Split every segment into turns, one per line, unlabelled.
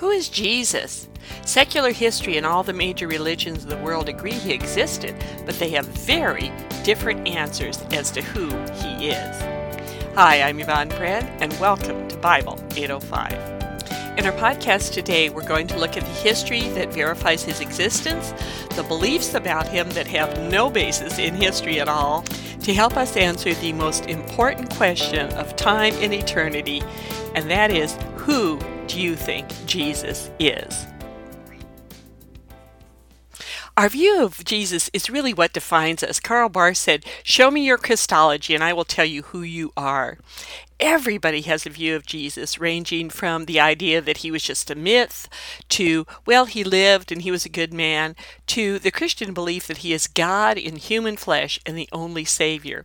Who is Jesus? Secular history and all the major religions of the world agree he existed, but they have very different answers as to who he is. Hi, I'm Yvonne Brand, and welcome to Bible 805. In our podcast today, we're going to look at the history that verifies his existence, the beliefs about him that have no basis in history at all, to help us answer the most important question of time and eternity, and that is who do you think Jesus is? Our view of Jesus is really what defines us. Karl Barth said, Show me your Christology, and I will tell you who you are. Everybody has a view of Jesus, ranging from the idea that he was just a myth to, well, he lived and he was a good man, to the Christian belief that he is God in human flesh and the only Savior.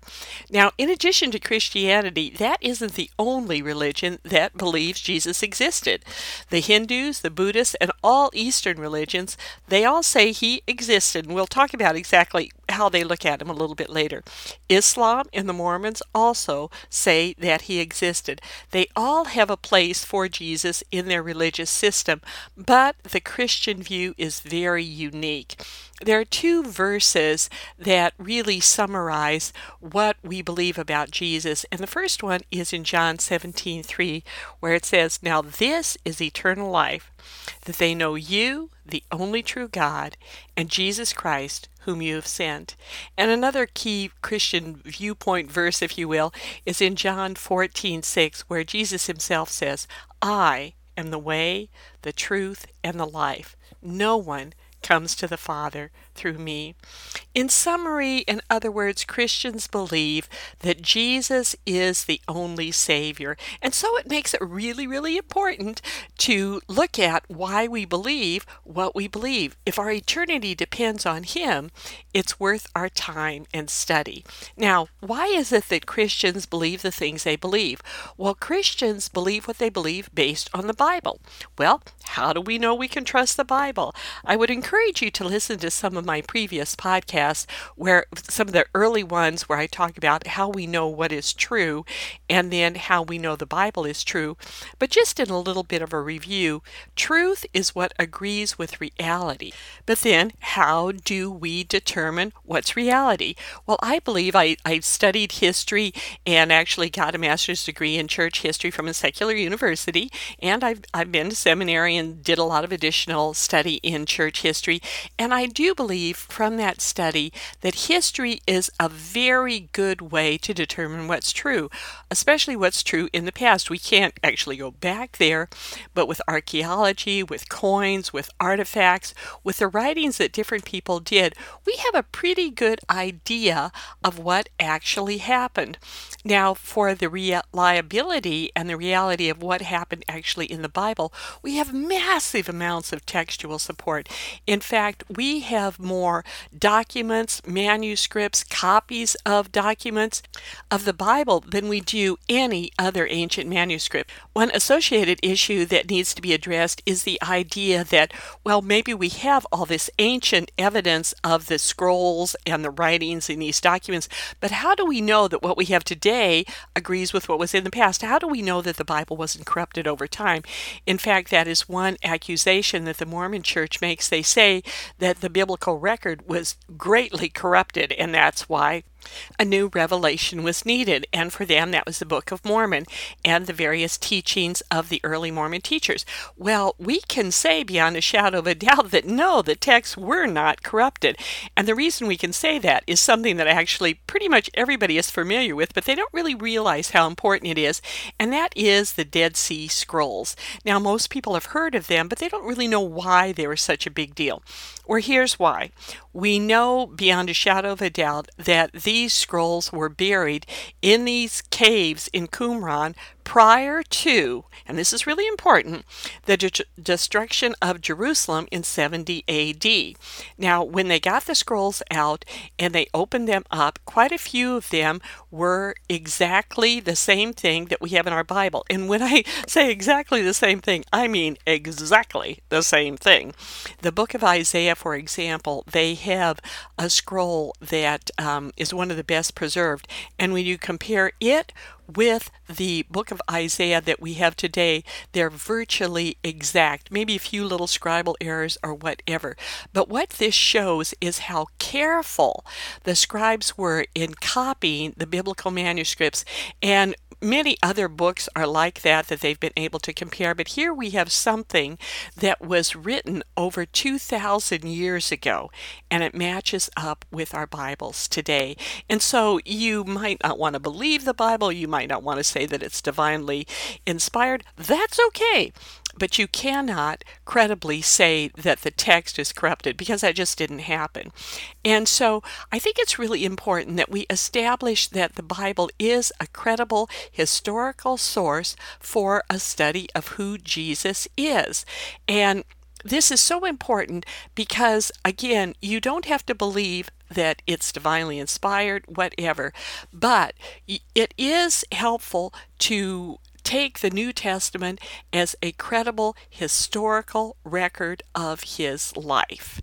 Now, in addition to Christianity, that isn't the only religion that believes Jesus existed. The Hindus, the Buddhists, and all Eastern religions, they all say he existed, and we'll talk about exactly how they look at him a little bit later. Islam and the Mormons also say that he existed. They all have a place for Jesus in their religious system, but the Christian view is very unique. There are two verses that really summarize what we believe about Jesus, and the first one is in John 17:3 where it says, "Now this is eternal life, that they know you, the only true God, and Jesus Christ, whom you have sent. And another key Christian viewpoint verse, if you will, is in John 14 6, where Jesus himself says, I am the way, the truth, and the life. No one comes to the Father through me. In summary, in other words, Christians believe that Jesus is the only Savior. And so it makes it really, really important to look at why we believe what we believe. If our eternity depends on Him, it's worth our time and study. Now, why is it that Christians believe the things they believe? Well, Christians believe what they believe based on the Bible. Well, how do we know we can trust the Bible? I would encourage you to listen to some of my previous podcasts where some of the early ones where I talk about how we know what is true and then how we know the Bible is true. But just in a little bit of a review, truth is what agrees with reality. But then, how do we determine what's reality? Well, I believe I, I studied history and actually got a master's degree in church history from a secular university, and I've, I've been to seminary and did a lot of additional study in church history. And I do believe from that study that history is a very good way to determine what's true, especially what's true in the past. We can't actually go back there, but with archaeology, with coins, with artifacts, with the writings that different people did, we have a pretty good idea of what actually happened. Now, for the reliability and the reality of what happened actually in the Bible, we have massive amounts of textual support. In fact, we have more documents, manuscripts, copies of documents of the Bible than we do any other ancient manuscript. One associated issue that needs to be addressed is the idea that, well, maybe we have all this ancient evidence of the scrolls and the writings in these documents, but how do we know that what we have today? agrees with what was in the past. How do we know that the Bible wasn't corrupted over time? In fact, that is one accusation that the Mormon church makes. They say that the biblical record was greatly corrupted, and that's why a new revelation was needed, and for them that was the Book of Mormon and the various teachings of the early Mormon teachers. Well, we can say beyond a shadow of a doubt that no, the texts were not corrupted. And the reason we can say that is something that actually pretty much everybody is familiar with, but they don't really realize how important it is, and that is the Dead Sea Scrolls. Now, most people have heard of them, but they don't really know why they were such a big deal. Or here's why. We know beyond a shadow of a doubt that these scrolls were buried in these caves in Qumran prior to, and this is really important, the de- destruction of Jerusalem in 70 AD. Now, when they got the scrolls out and they opened them up, quite a few of them were exactly the same thing that we have in our Bible. And when I say exactly the same thing, I mean exactly the same thing. The book of Isaiah, for example, they have a scroll that um, is one of the best preserved. And when you compare it with the book of Isaiah that we have today, they're virtually exact, maybe a few little scribal errors or whatever. But what this shows is how careful the scribes were in copying the biblical manuscripts and many other books are like that that they've been able to compare, but here we have something that was written over 2,000 years ago and it matches up with our Bibles today. And so you might not want to believe the Bible, you might not want to say that it's divinely inspired. That's okay. But you cannot credibly say that the text is corrupted because that just didn't happen. And so I think it's really important that we establish that the Bible is a credible historical source for a study of who Jesus is. And this is so important because, again, you don't have to believe that it's divinely inspired, whatever, but it is helpful to take the New Testament as a credible historical record of his life.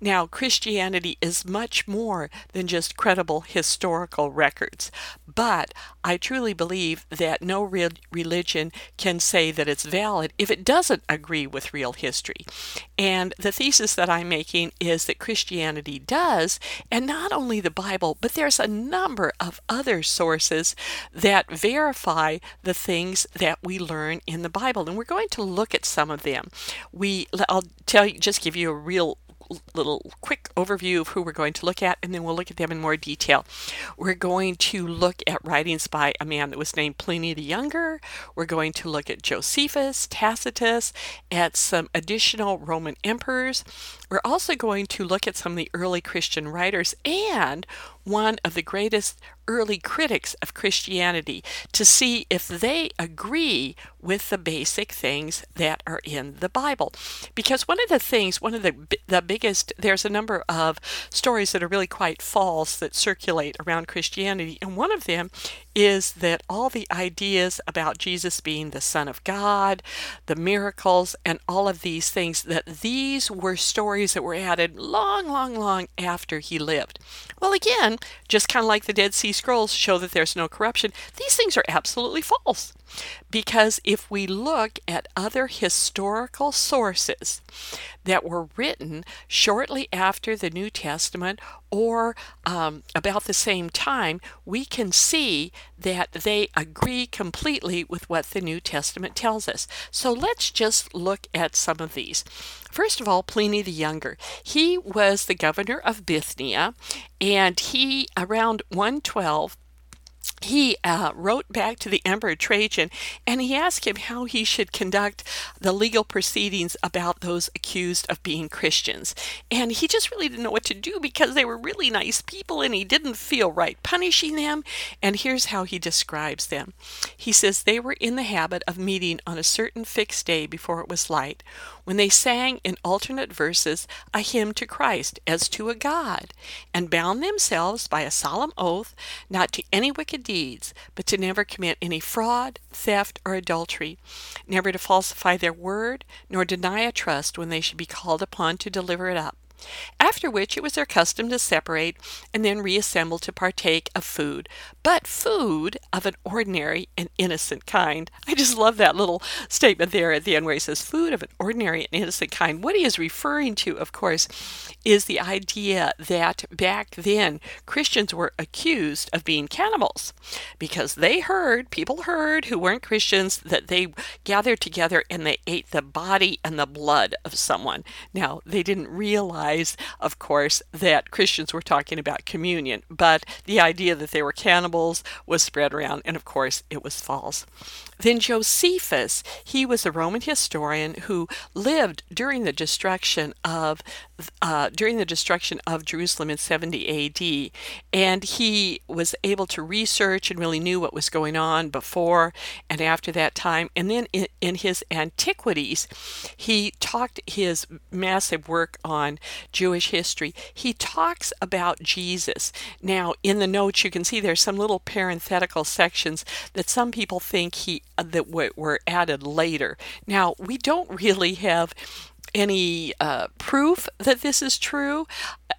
Now, Christianity is much more than just credible historical records, but I truly believe that no real religion can say that it's valid if it doesn't agree with real history. And the thesis that I'm making is that Christianity does, and not only the Bible, but there's a number of other sources that verify the things that we learn in the Bible. And we're going to look at some of them. We I'll tell you just give you a real little quick overview of who we're going to look at, and then we'll look at them in more detail. We're going to look at writings by a man that was named Pliny the Younger. We're going to look at Josephus, Tacitus, at some additional Roman emperors. We're also going to look at some of the early Christian writers and one of the greatest early critics of Christianity to see if they agree with the basic things that are in the Bible. Because one of the things, one of the the biggest there's a number of stories that are really quite false that circulate around Christianity and one of them is that all the ideas about Jesus being the son of God, the miracles and all of these things that these were stories that were added long long long after he lived. Well again, just kind of like the Dead Sea Scrolls show that there's no corruption, these things are absolutely false. Because if we look at other historical sources that were written shortly after the New Testament or um, about the same time, we can see that they agree completely with what the New Testament tells us. So let's just look at some of these. First of all, Pliny the Younger. He was the governor of Bithynia, and he, around 112, he uh, wrote back to the Emperor Trajan and he asked him how he should conduct the legal proceedings about those accused of being Christians. And he just really didn't know what to do because they were really nice people and he didn't feel right punishing them. And here's how he describes them He says they were in the habit of meeting on a certain fixed day before it was light, when they sang in alternate verses a hymn to Christ as to a God, and bound themselves by a solemn oath not to any wicked deeds, but to never commit any fraud, theft, or adultery, never to falsify their word, nor deny a trust when they should be called upon to deliver it up after which it was their custom to separate and then reassemble to partake of food, but food of an ordinary and innocent kind. I just love that little statement there at the end where he says, food of an ordinary and innocent kind. What he is referring to, of course, is the idea that back then Christians were accused of being cannibals because they heard, people heard who weren't Christians, that they gathered together and they ate the body and the blood of someone. Now, they didn't realize of course, that Christians were talking about communion, but the idea that they were cannibals was spread around, and of course, it was false. Then Josephus, he was a Roman historian who lived during the destruction of uh, during the destruction of Jerusalem in 70 AD, and he was able to research and really knew what was going on before and after that time. And then in, in his Antiquities, he talked his massive work on Jewish history. He talks about Jesus. Now, in the notes, you can see there's some little parenthetical sections that some people think he that were added later. Now, we don't really have any uh, proof that this is true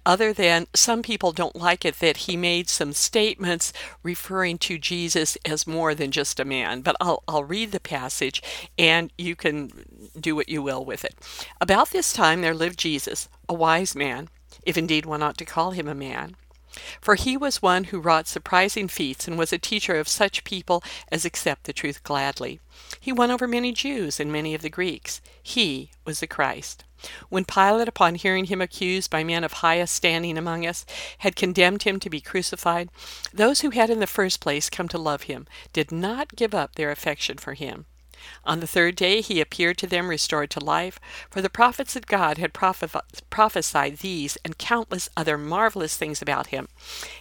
other than some people don't like it that he made some statements referring to Jesus as more than just a man. But I'll, I'll read the passage and you can do what you will with it. About this time there lived Jesus, a wise man, if indeed one ought to call him a man. For he was one who wrought surprising feats and was a teacher of such people as accept the truth gladly. He won over many Jews and many of the Greeks. He was the Christ. When Pilate, upon hearing him accused by men of highest standing among us, had condemned him to be crucified, those who had in the first place come to love him did not give up their affection for him. On the third day he appeared to them restored to life, for the prophets of God had prophesied these and countless other marvelous things about him.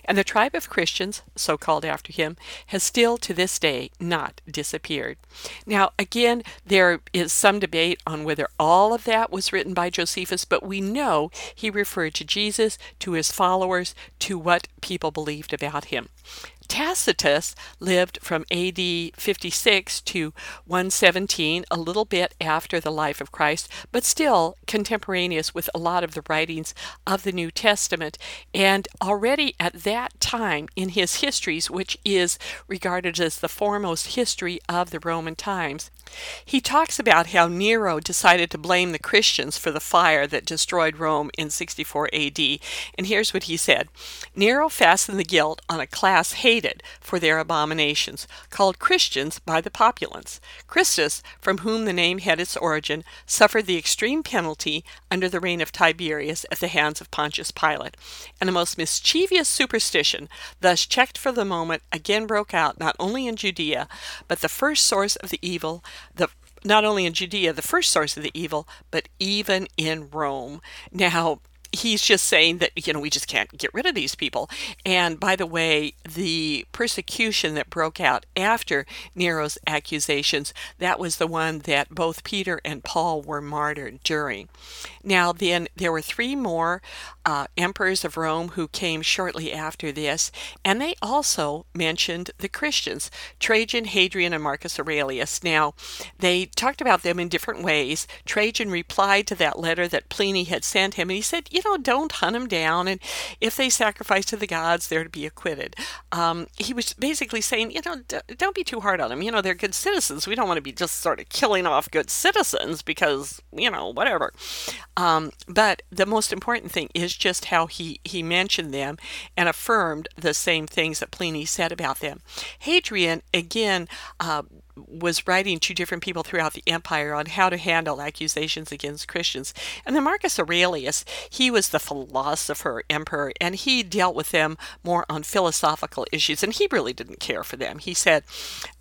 And the tribe of Christians, so called after him, has still to this day not disappeared. Now, again, there is some debate on whether all of that was written by Josephus, but we know he referred to Jesus, to his followers, to what people believed about him. Tacitus lived from AD 56 to 117, a little bit after the life of Christ, but still contemporaneous with a lot of the writings of the New Testament. And already at that time in his histories, which is regarded as the foremost history of the Roman times, he talks about how Nero decided to blame the Christians for the fire that destroyed Rome in 64 AD. And here's what he said Nero fastened the guilt on a class hated for their abominations, called Christians by the populace. Christus, from whom the name had its origin, suffered the extreme penalty under the reign of Tiberius at the hands of Pontius Pilate. And a most mischievous superstition, thus checked for the moment, again broke out not only in Judea, but the first source of the evil the not only in Judea, the first source of the evil, but even in Rome. Now, he's just saying that you know we just can't get rid of these people. And by the way the persecution that broke out after nero's accusations that was the one that both peter and paul were martyred during. Now then there were three more uh, emperors of rome who came shortly after this and they also mentioned the christians trajan hadrian and marcus aurelius. Now they talked about them in different ways. Trajan replied to that letter that pliny had sent him and he said you know, don't hunt them down. And if they sacrifice to the gods, they're to be acquitted. Um, he was basically saying, you know, d- don't be too hard on them. You know, they're good citizens. We don't want to be just sort of killing off good citizens because, you know, whatever. Um, but the most important thing is just how he, he mentioned them and affirmed the same things that Pliny said about them. Hadrian, again, uh, was writing to different people throughout the empire on how to handle accusations against Christians. And then Marcus Aurelius, he was the philosopher emperor, and he dealt with them more on philosophical issues, and he really didn't care for them. He said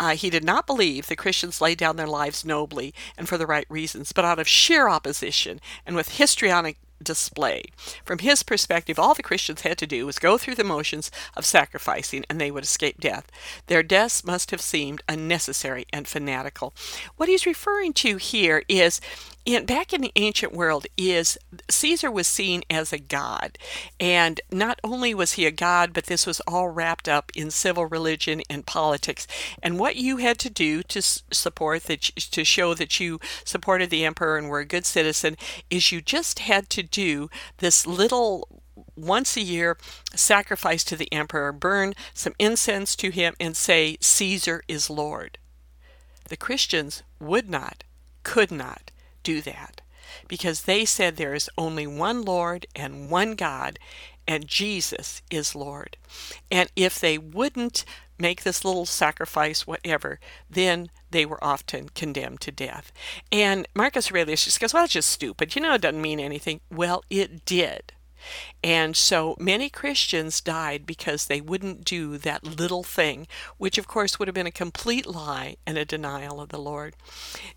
uh, he did not believe the Christians laid down their lives nobly and for the right reasons, but out of sheer opposition and with histrionic display. From his perspective, all the Christians had to do was go through the motions of sacrificing and they would escape death. Their deaths must have seemed unnecessary and fanatical. What he's referring to here is in, back in the ancient world is Caesar was seen as a god. And not only was he a god but this was all wrapped up in civil religion and politics. And what you had to do to support that to show that you supported the emperor and were a good citizen is you just had to do this little once a year sacrifice to the emperor burn some incense to him and say Caesar is lord. The Christians would not could not do that because they said there is only one Lord and one God, and Jesus is Lord. And if they wouldn't make this little sacrifice, whatever, then they were often condemned to death. And Marcus Aurelius just goes, Well, it's just stupid. You know, it doesn't mean anything. Well, it did. And so many Christians died because they wouldn't do that little thing, which of course would have been a complete lie and a denial of the Lord.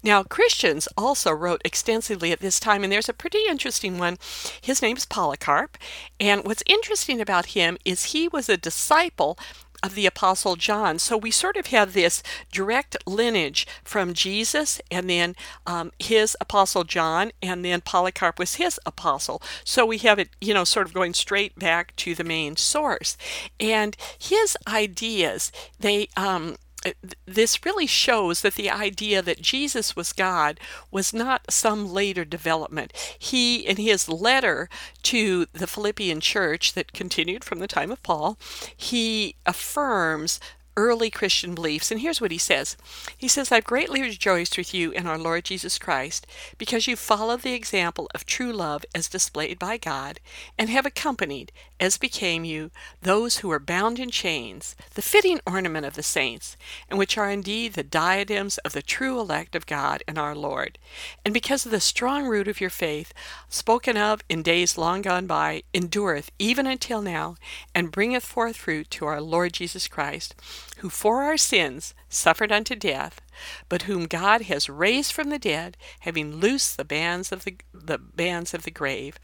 Now, Christians also wrote extensively at this time, and there's a pretty interesting one. His name is Polycarp. And what's interesting about him is he was a disciple of the Apostle John. So we sort of have this direct lineage from Jesus and then um, his Apostle John, and then Polycarp was his apostle. So we have it, you know, sort of going straight back to the main source. And his ideas, they, um, Uh, this really shows that the idea that Jesus was God was not some later development. He, in his letter to the Philippian church that continued from the time of Paul, he affirms early Christian beliefs. And here's what he says He says, I've greatly rejoiced with you in our Lord Jesus Christ, because you follow the example of true love as displayed by God, and have accompanied, as became you, those who are bound in chains, the fitting ornament of the saints, and which are indeed the diadems of the true elect of God and our Lord. And because of the strong root of your faith, spoken of in days long gone by, endureth even until now, and bringeth forth fruit to our Lord Jesus Christ who for our sins suffered unto death, but whom God has raised from the dead, having loosed the bands of the, the bands of the grave.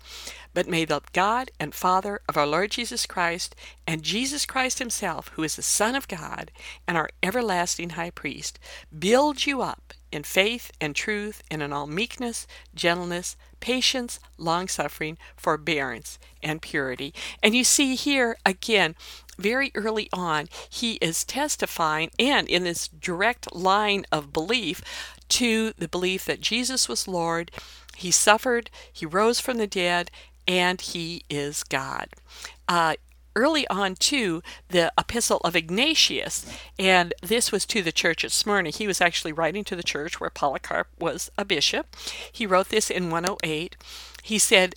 But may the God and Father of our Lord Jesus Christ, and Jesus Christ himself, who is the Son of God, and our everlasting high priest, build you up in faith and truth, and in all meekness, gentleness, patience, long suffering, forbearance, and purity. And you see here again, very early on, he is testifying and in this direct line of belief to the belief that Jesus was Lord, he suffered, he rose from the dead, and he is God. Uh, early on to the epistle of Ignatius, and this was to the church at Smyrna. He was actually writing to the church where Polycarp was a bishop. He wrote this in 108. He said,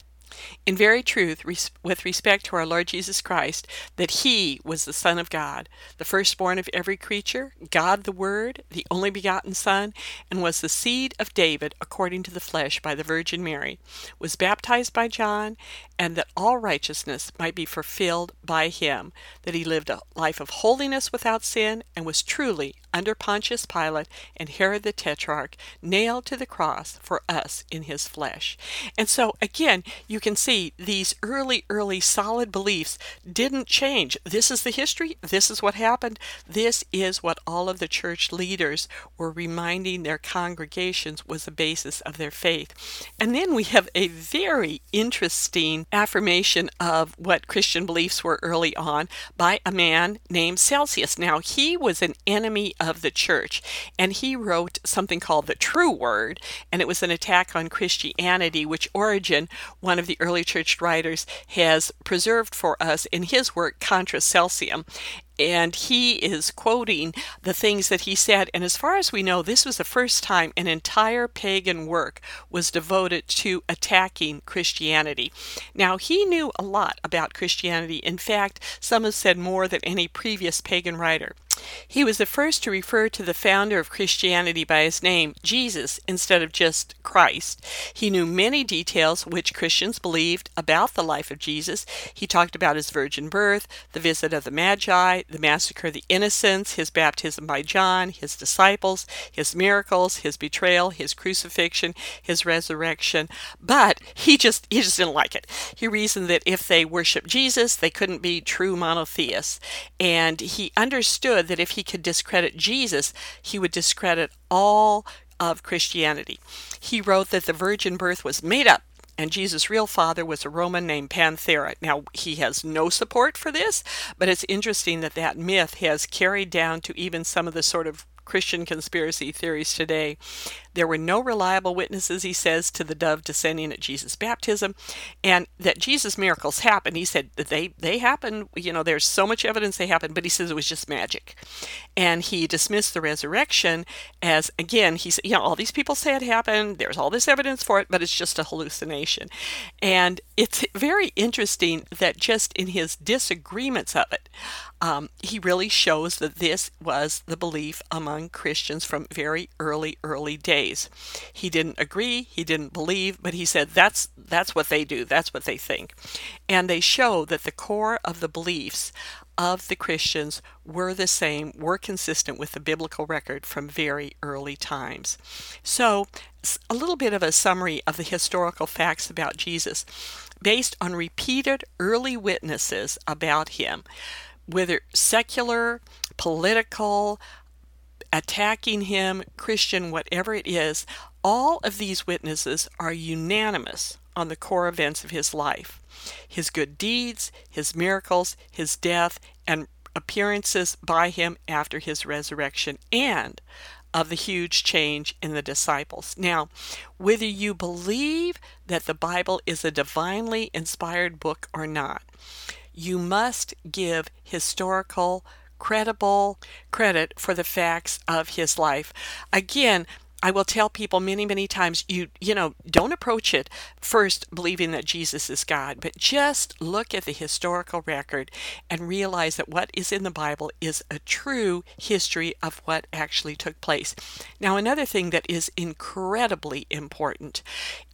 in very truth, res- with respect to our Lord Jesus Christ, that he was the Son of God, the firstborn of every creature, God the Word, the only begotten Son, and was the seed of David according to the flesh by the Virgin Mary, was baptized by John, and that all righteousness might be fulfilled by him, that he lived a life of holiness without sin, and was truly under Pontius Pilate and Herod the Tetrarch, nailed to the cross for us in his flesh. And so, again, you can see these early, early solid beliefs didn't change. This is the history. This is what happened. This is what all of the church leaders were reminding their congregations was the basis of their faith. And then we have a very interesting affirmation of what Christian beliefs were early on by a man named Celsus. Now, he was an enemy of the church. And he wrote something called The True Word, and it was an attack on Christianity, which Origen, one of the early church writers, has preserved for us in his work Contra Celsum and he is quoting the things that he said. And as far as we know, this was the first time an entire pagan work was devoted to attacking Christianity. Now, he knew a lot about Christianity. In fact, some have said more than any previous pagan writer. He was the first to refer to the founder of Christianity by his name, Jesus, instead of just Christ. He knew many details which Christians believed about the life of Jesus. He talked about his virgin birth, the visit of the Magi, the massacre of the innocents, his baptism by John, his disciples, his miracles, his betrayal, his crucifixion, his resurrection. But he just he just didn't like it. He reasoned that if they worshiped Jesus, they couldn't be true monotheists. And he understood that if he could discredit Jesus, he would discredit all of Christianity. He wrote that the virgin birth was made up and Jesus' real father was a Roman named Panthera. Now, he has no support for this, but it's interesting that that myth has carried down to even some of the sort of Christian conspiracy theories today. There were no reliable witnesses, he says, to the dove descending at Jesus' baptism, and that Jesus' miracles happened. He said that they, they happened, you know, there's so much evidence they happened, but he says it was just magic. And he dismissed the resurrection as, again, he said, you know, all these people say it happened, there's all this evidence for it, but it's just a hallucination. And it's very interesting that just in his disagreements of it, um, he really shows that this was the belief among Christians from very early, early days. He didn't agree, he didn't believe, but he said that's that's what they do, that's what they think, and they show that the core of the beliefs of the Christians were the same, were consistent with the biblical record from very early times. So, a little bit of a summary of the historical facts about Jesus. Based on repeated early witnesses about him whether secular, political, attacking him, Christian, whatever it is, all of these witnesses are unanimous on the core events of his life his good deeds, his miracles, his death, and appearances by him after his resurrection and of the huge change in the disciples. Now, whether you believe that the Bible is a divinely inspired book or not, you must give historical credible credit for the facts of his life. Again, I will tell people many, many times you, you know, don't approach it first believing that Jesus is God, but just look at the historical record and realize that what is in the Bible is a true history of what actually took place. Now, another thing that is incredibly important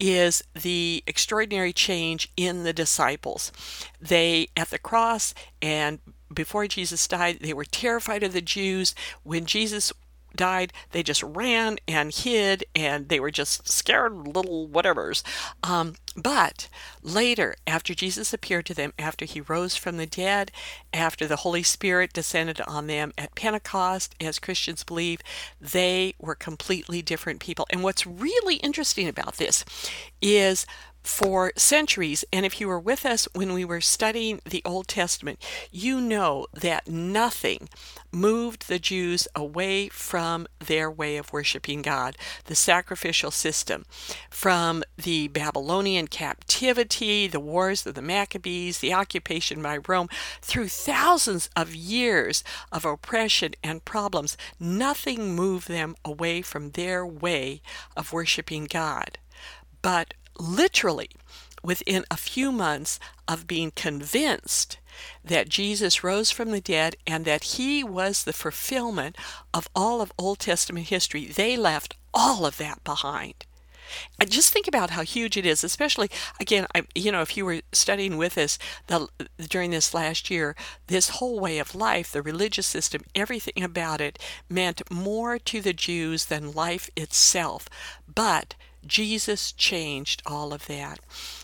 is the extraordinary change in the disciples. They, at the cross and before Jesus died, they were terrified of the Jews. When Jesus died, they just ran and hid and they were just scared little whatevers. Um, but later, after Jesus appeared to them, after he rose from the dead, after the Holy Spirit descended on them at Pentecost, as Christians believe, they were completely different people. And what's really interesting about this is for centuries. And if you were with us when we were studying the Old Testament, you know that nothing moved the Jews away from their way of worshiping God, the sacrificial system. From the Babylonian captivity, the wars of the Maccabees, the occupation by Rome, through thousands of years of oppression and problems, nothing moved them away from their way of worshiping God. But literally within a few months of being convinced that Jesus rose from the dead and that he was the fulfillment of all of Old Testament history, they left all of that behind. And just think about how huge it is, especially again, I, you know, if you were studying with us the, during this last year, this whole way of life, the religious system, everything about it meant more to the Jews than life itself. But Jesus changed all of that.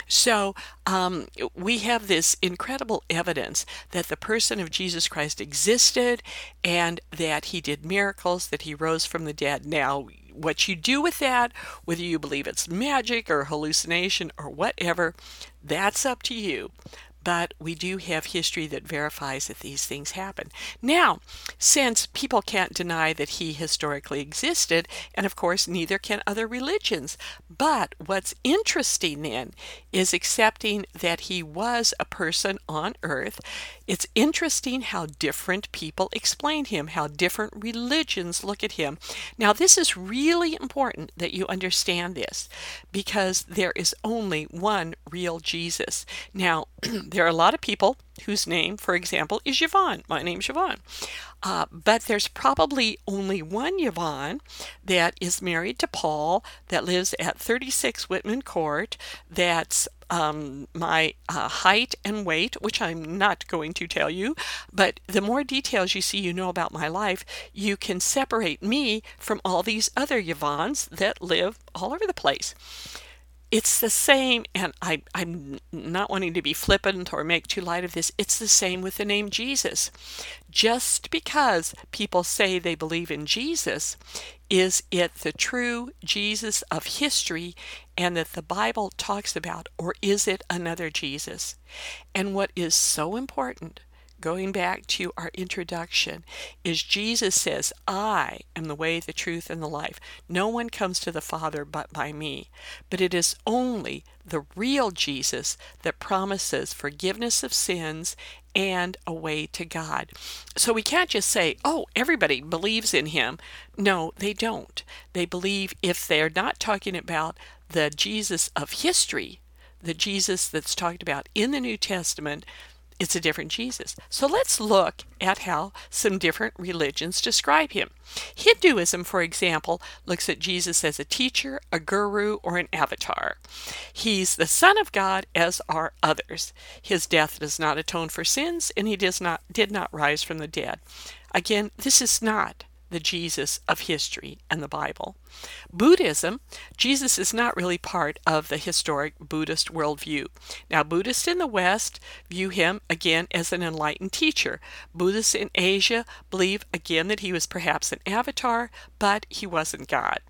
So um, we have this incredible evidence that the person of Jesus Christ existed and that he did miracles, that he rose from the dead. Now, what you do with that, whether you believe it's magic or hallucination or whatever, that's up to you but we do have history that verifies that these things happen. Now, since people can't deny that he historically existed, and of course, neither can other religions, but what's interesting then is accepting that he was a person on earth. It's interesting how different people explain him, how different religions look at him. Now, this is really important that you understand this because there is only one real Jesus. Now, there are a lot of people whose name, for example, is Yvonne. My name's Yvonne. Uh, but there's probably only one Yvonne that is married to Paul, that lives at 36 Whitman Court, that's um, my uh, height and weight, which I'm not going to tell you, but the more details you see, you know about my life, you can separate me from all these other Yvonnes that live all over the place it's the same, and I, I'm not wanting to be flippant or make too light of this, it's the same with the name Jesus. Just because people say they believe in Jesus, is it the true Jesus of history and that the Bible talks about, or is it another Jesus? And what is so important going back to our introduction, is Jesus says, I am the way, the truth, and the life. No one comes to the Father but by me. But it is only the real Jesus that promises forgiveness of sins and a way to God. So we can't just say, oh, everybody believes in him. No, they don't. They believe if they're not talking about the Jesus of history, the Jesus that's talked about in the New Testament, it's a different Jesus. So let's look at how some different religions describe him. Hinduism, for example, looks at Jesus as a teacher, a guru, or an avatar. He's the Son of God, as are others. His death does not atone for sins, and he does not did not rise from the dead. Again, this is not the Jesus of history and the Bible. Buddhism, Jesus is not really part of the historic Buddhist worldview. Now, Buddhists in the West view him again as an enlightened teacher. Buddhists in Asia believe again that he was perhaps an avatar, but he wasn't God.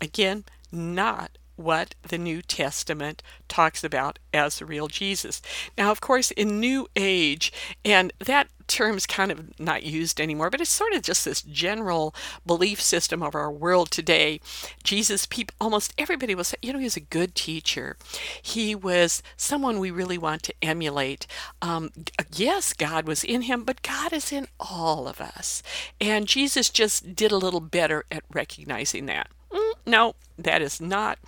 Again, not what the New Testament talks about as the real Jesus. Now, of course, in New Age, and that term's kind of not used anymore, but it's sort of just this general belief system of our world today. Jesus, people, almost everybody will say, you know, he was a good teacher. He was someone we really want to emulate. Um, yes, God was in him, but God is in all of us. And Jesus just did a little better at recognizing that. Mm, no, that is not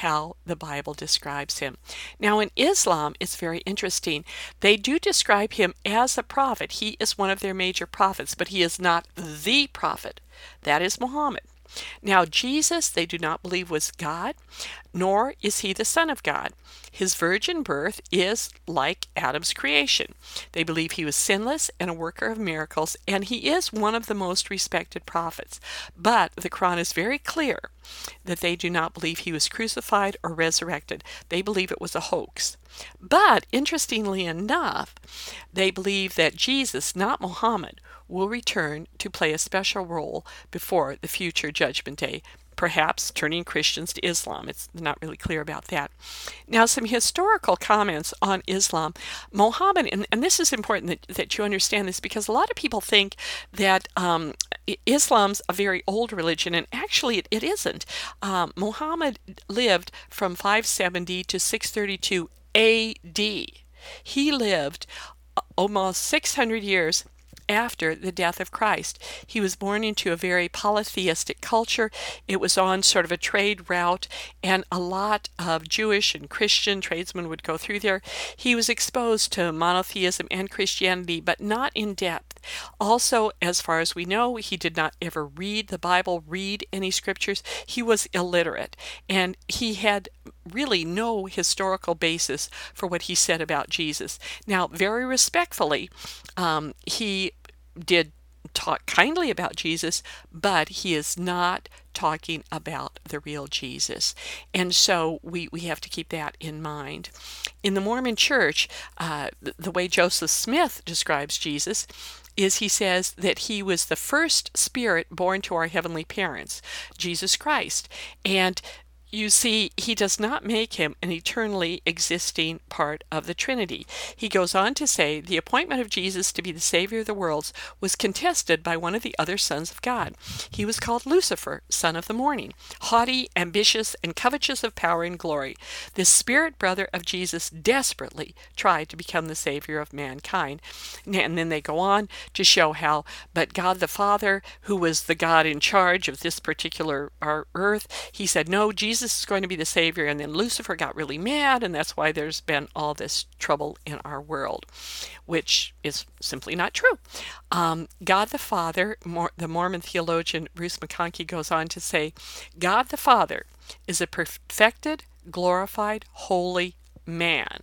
how the Bible describes him. Now, in Islam, it's very interesting. They do describe him as a prophet. He is one of their major prophets, but he is not the prophet. That is Muhammad. Now, Jesus, they do not believe was God, nor is he the Son of God. His virgin birth is like Adam's creation. They believe he was sinless and a worker of miracles, and he is one of the most respected prophets. But the Quran is very clear that they do not believe he was crucified or resurrected. They believe it was a hoax. But interestingly enough, they believe that Jesus, not Muhammad, will return to play a special role before the future judgment day, perhaps turning Christians to Islam. It's not really clear about that. Now, some historical comments on Islam. Mohammed, and, and this is important that, that you understand this because a lot of people think that um, Islam's a very old religion, and actually it, it isn't. Um, Muhammad lived from 570 to 632 AD. He lived uh, almost 600 years after the death of Christ. He was born into a very polytheistic culture. It was on sort of a trade route, and a lot of Jewish and Christian tradesmen would go through there. He was exposed to monotheism and Christianity, but not in depth. Also, as far as we know, he did not ever read the Bible, read any scriptures. He was illiterate, and he had really no historical basis for what he said about Jesus. Now, very respectfully, um, he did talk kindly about Jesus, but he is not talking about the real Jesus. And so we, we have to keep that in mind. In the Mormon church, uh, the, the way Joseph Smith describes Jesus is he says that he was the first spirit born to our heavenly parents, Jesus Christ. And you see, he does not make him an eternally existing part of the Trinity. He goes on to say the appointment of Jesus to be the Savior of the worlds was contested by one of the other sons of God. He was called Lucifer, son of the morning, haughty, ambitious, and covetous of power and glory. This spirit brother of Jesus desperately tried to become the Savior of mankind. And then they go on to show how, but God the Father, who was the God in charge of this particular our earth, he said, No, Jesus Jesus is going to be the Savior. And then Lucifer got really mad, and that's why there's been all this trouble in our world, which is simply not true. Um, God the Father, the Mormon theologian Bruce McConkie goes on to say, God the Father is a perfected, glorified, holy man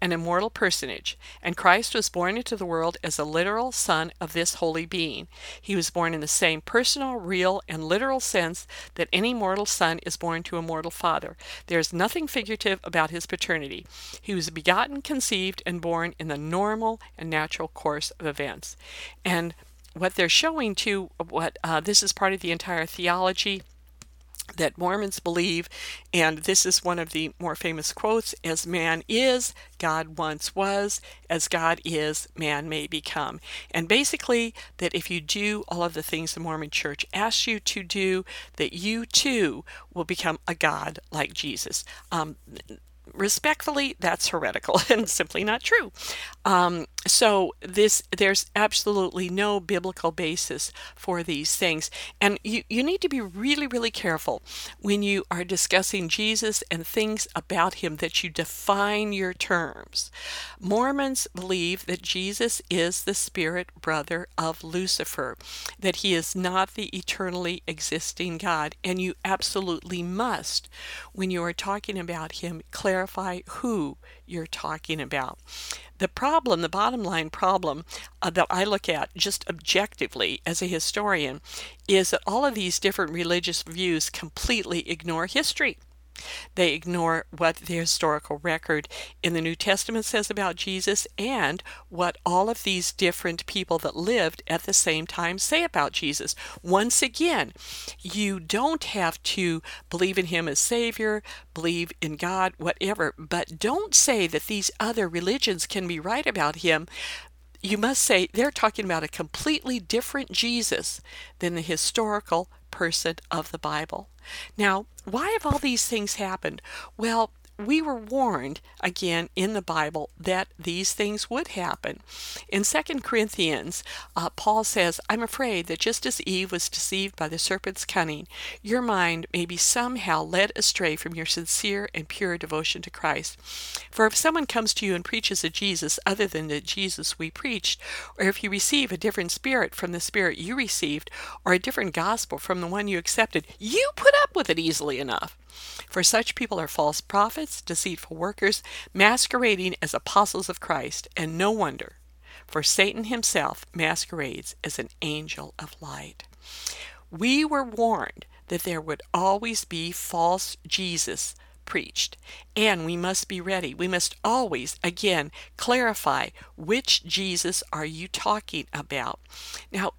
an immortal personage, and Christ was born into the world as a literal son of this holy being. He was born in the same personal, real, and literal sense that any mortal son is born to a mortal father. There is nothing figurative about his paternity. He was begotten, conceived, and born in the normal and natural course of events. And what they're showing to what uh, this is part of the entire theology that Mormons believe, and this is one of the more famous quotes as man is, God once was, as God is, man may become. And basically, that if you do all of the things the Mormon church asks you to do, that you too will become a God like Jesus. Um, respectfully, that's heretical and simply not true. Um, so this there's absolutely no biblical basis for these things, and you you need to be really really careful when you are discussing Jesus and things about him that you define your terms. Mormons believe that Jesus is the spirit brother of Lucifer, that he is not the eternally existing God, and you absolutely must, when you are talking about him, clarify clarify who you're talking about. The problem, the bottom line problem uh, that I look at just objectively as a historian, is that all of these different religious views completely ignore history. They ignore what the historical record in the New Testament says about Jesus and what all of these different people that lived at the same time say about Jesus. Once again, you don't have to believe in him as Savior, believe in God, whatever, but don't say that these other religions can be right about him you must say they're talking about a completely different Jesus than the historical person of the Bible. Now, why have all these things happened? Well, we were warned again in the Bible that these things would happen. In 2 Corinthians, uh, Paul says, I'm afraid that just as Eve was deceived by the serpent's cunning, your mind may be somehow led astray from your sincere and pure devotion to Christ. For if someone comes to you and preaches a Jesus other than the Jesus we preached, or if you receive a different spirit from the spirit you received, or a different gospel from the one you accepted, you put up with it easily enough. For such people are false prophets, deceitful workers, masquerading as apostles of Christ, and no wonder, for Satan himself masquerades as an angel of light. We were warned that there would always be false Jesus preached, and we must be ready. We must always, again, clarify which Jesus are you talking about. Now,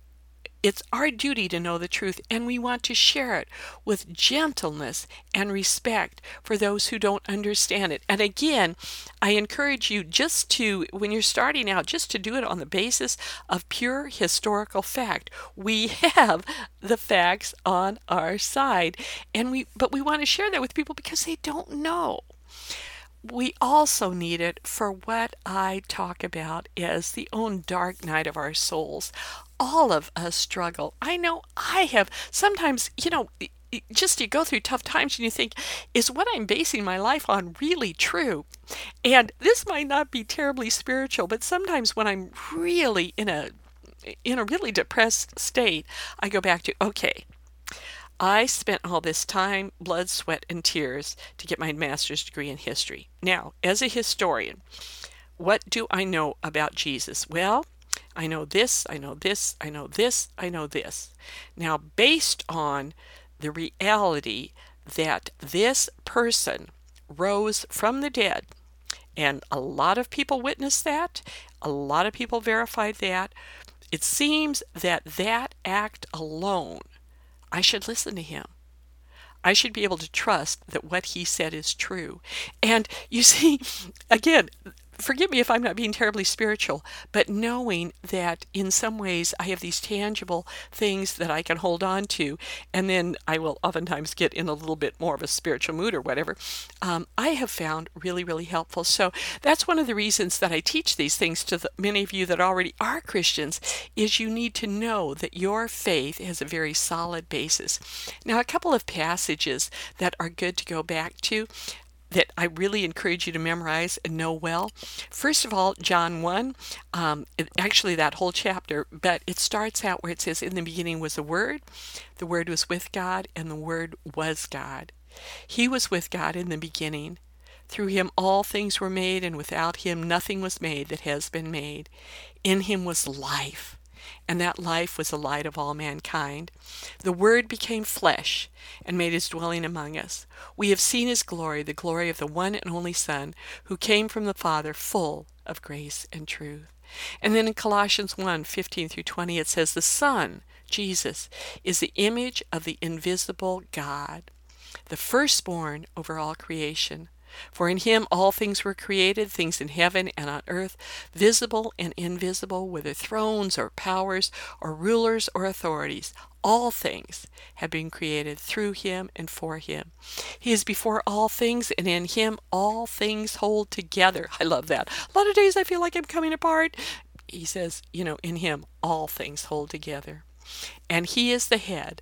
it's our duty to know the truth, and we want to share it with gentleness and respect for those who don't understand it. And again, I encourage you just to, when you're starting out, just to do it on the basis of pure historical fact. We have the facts on our side, and we, but we want to share that with people because they don't know we also need it for what I talk about is the own dark night of our souls. All of us struggle. I know I have. Sometimes, you know, just you go through tough times and you think, is what I'm basing my life on really true? And this might not be terribly spiritual, but sometimes when I'm really in a in a really depressed state, I go back to, okay, I spent all this time, blood, sweat, and tears to get my master's degree in history. Now, as a historian, what do I know about Jesus? Well, I know this, I know this, I know this, I know this. Now, based on the reality that this person rose from the dead, and a lot of people witnessed that, a lot of people verified that, it seems that that act alone I should listen to him. I should be able to trust that what he said is true. And you see, again, forgive me if I'm not being terribly spiritual, but knowing that in some ways I have these tangible things that I can hold on to, and then I will oftentimes get in a little bit more of a spiritual mood or whatever, um, I have found really, really helpful. So that's one of the reasons that I teach these things to the, many of you that already are Christians, is you need to know that your faith has a very solid basis. Now, a couple of passages that are good to go back to that I really encourage you to memorize and know well. First of all, John 1, um, it, actually that whole chapter, but it starts out where it says, In the beginning was the Word, the Word was with God, and the Word was God. He was with God in the beginning. Through him all things were made, and without him nothing was made that has been made. In him was life and that life was the light of all mankind. The Word became flesh and made his dwelling among us. We have seen his glory, the glory of the one and only Son, who came from the Father, full of grace and truth. And then in Colossians 1 15 through 20, it says, The Son, Jesus, is the image of the invisible God, the firstborn over all creation. For in him all things were created, things in heaven and on earth, visible and invisible, whether thrones or powers or rulers or authorities. All things have been created through him and for him. He is before all things, and in him all things hold together. I love that. A lot of days I feel like I'm coming apart. He says, you know, in him all things hold together. And he is the head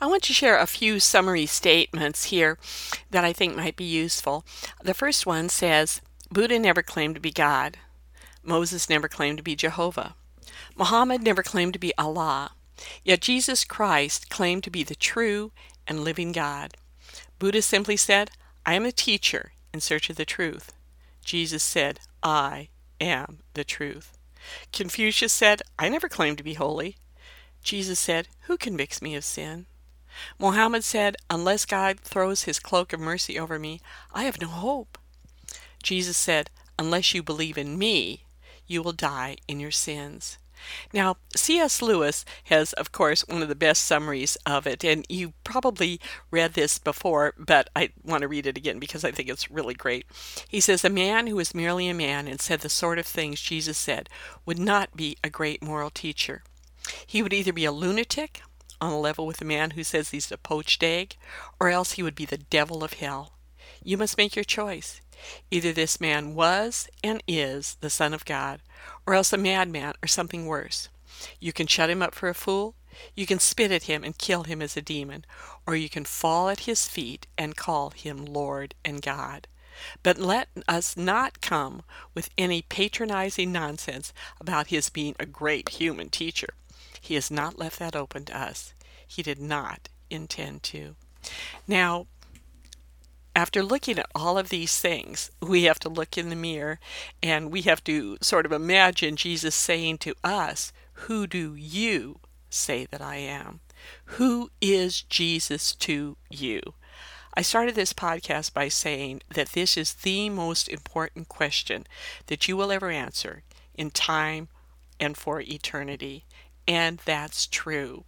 I want to share a few summary statements here that I think might be useful. The first one says Buddha never claimed to be God. Moses never claimed to be Jehovah. Muhammad never claimed to be Allah. Yet Jesus Christ claimed to be the true and living God. Buddha simply said, I am a teacher in search of the truth. Jesus said, I am the truth. Confucius said, I never claimed to be holy. Jesus said, Who convicts me of sin? Mohammed said, Unless God throws his cloak of mercy over me, I have no hope. Jesus said, Unless you believe in me, you will die in your sins. Now, C.S. Lewis has, of course, one of the best summaries of it, and you probably read this before, but I want to read it again because I think it's really great. He says, A man who was merely a man and said the sort of things Jesus said would not be a great moral teacher. He would either be a lunatic, on a level with a man who says he's a poached egg, or else he would be the devil of hell. You must make your choice. Either this man was and is the Son of God, or else a madman or something worse. You can shut him up for a fool, you can spit at him and kill him as a demon, or you can fall at his feet and call him Lord and God. But let us not come with any patronizing nonsense about his being a great human teacher. He has not left that open to us. He did not intend to. Now, after looking at all of these things, we have to look in the mirror and we have to sort of imagine Jesus saying to us, Who do you say that I am? Who is Jesus to you? I started this podcast by saying that this is the most important question that you will ever answer in time and for eternity. And that's true.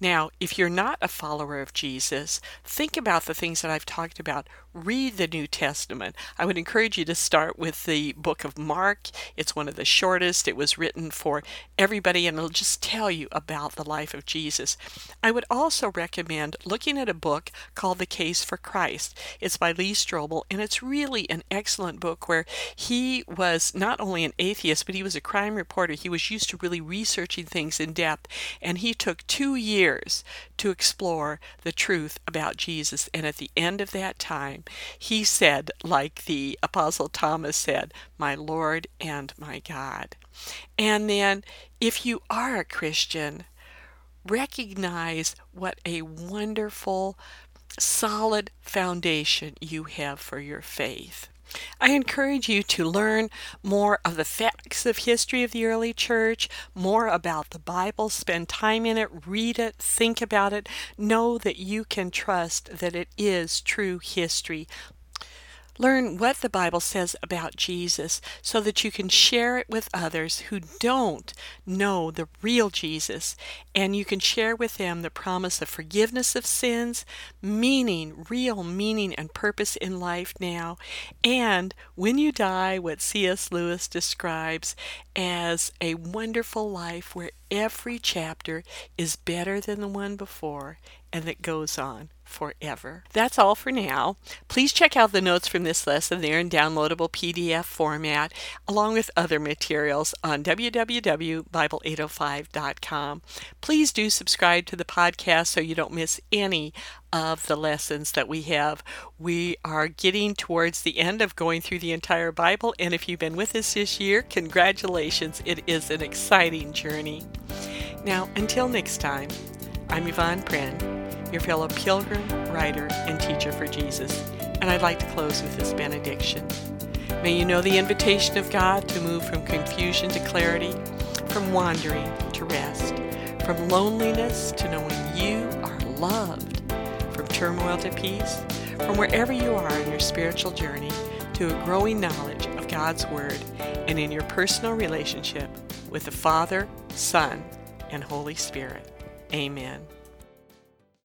Now, if you're not a follower of Jesus, think about the things that I've talked about. Read the New Testament. I would encourage you to start with the book of Mark. It's one of the shortest. It was written for everybody and it'll just tell you about the life of Jesus. I would also recommend looking at a book called The Case for Christ. It's by Lee Strobel and it's really an excellent book where he was not only an atheist, but he was a crime reporter. He was used to really researching things in depth and he took two years to explore the truth about Jesus. And at the end of that time, he said, like the Apostle Thomas said, My Lord and my God. And then, if you are a Christian, recognize what a wonderful, solid foundation you have for your faith. I encourage you to learn more of the facts of history of the early church, more about the Bible, spend time in it, read it, think about it, know that you can trust that it is true history. Learn what the Bible says about Jesus so that you can share it with others who don't know the real Jesus. And you can share with them the promise of forgiveness of sins, meaning, real meaning and purpose in life now. And when you die, what C.S. Lewis describes as a wonderful life where every chapter is better than the one before and that goes on forever. That's all for now. Please check out the notes from this lesson. They're in downloadable PDF format, along with other materials on www.bible805.com. Please do subscribe to the podcast so you don't miss any of the lessons that we have. We are getting towards the end of going through the entire Bible, and if you've been with us this year, congratulations. It is an exciting journey. Now, until next time, I'm Yvonne Prehn your fellow pilgrim, writer, and teacher for Jesus. And I'd like to close with this benediction. May you know the invitation of God to move from confusion to clarity, from wandering to rest, from loneliness to knowing you are loved, from turmoil to peace, from wherever you are in your spiritual journey to a growing knowledge of God's Word and in your personal relationship with the Father, Son, and Holy Spirit. Amen.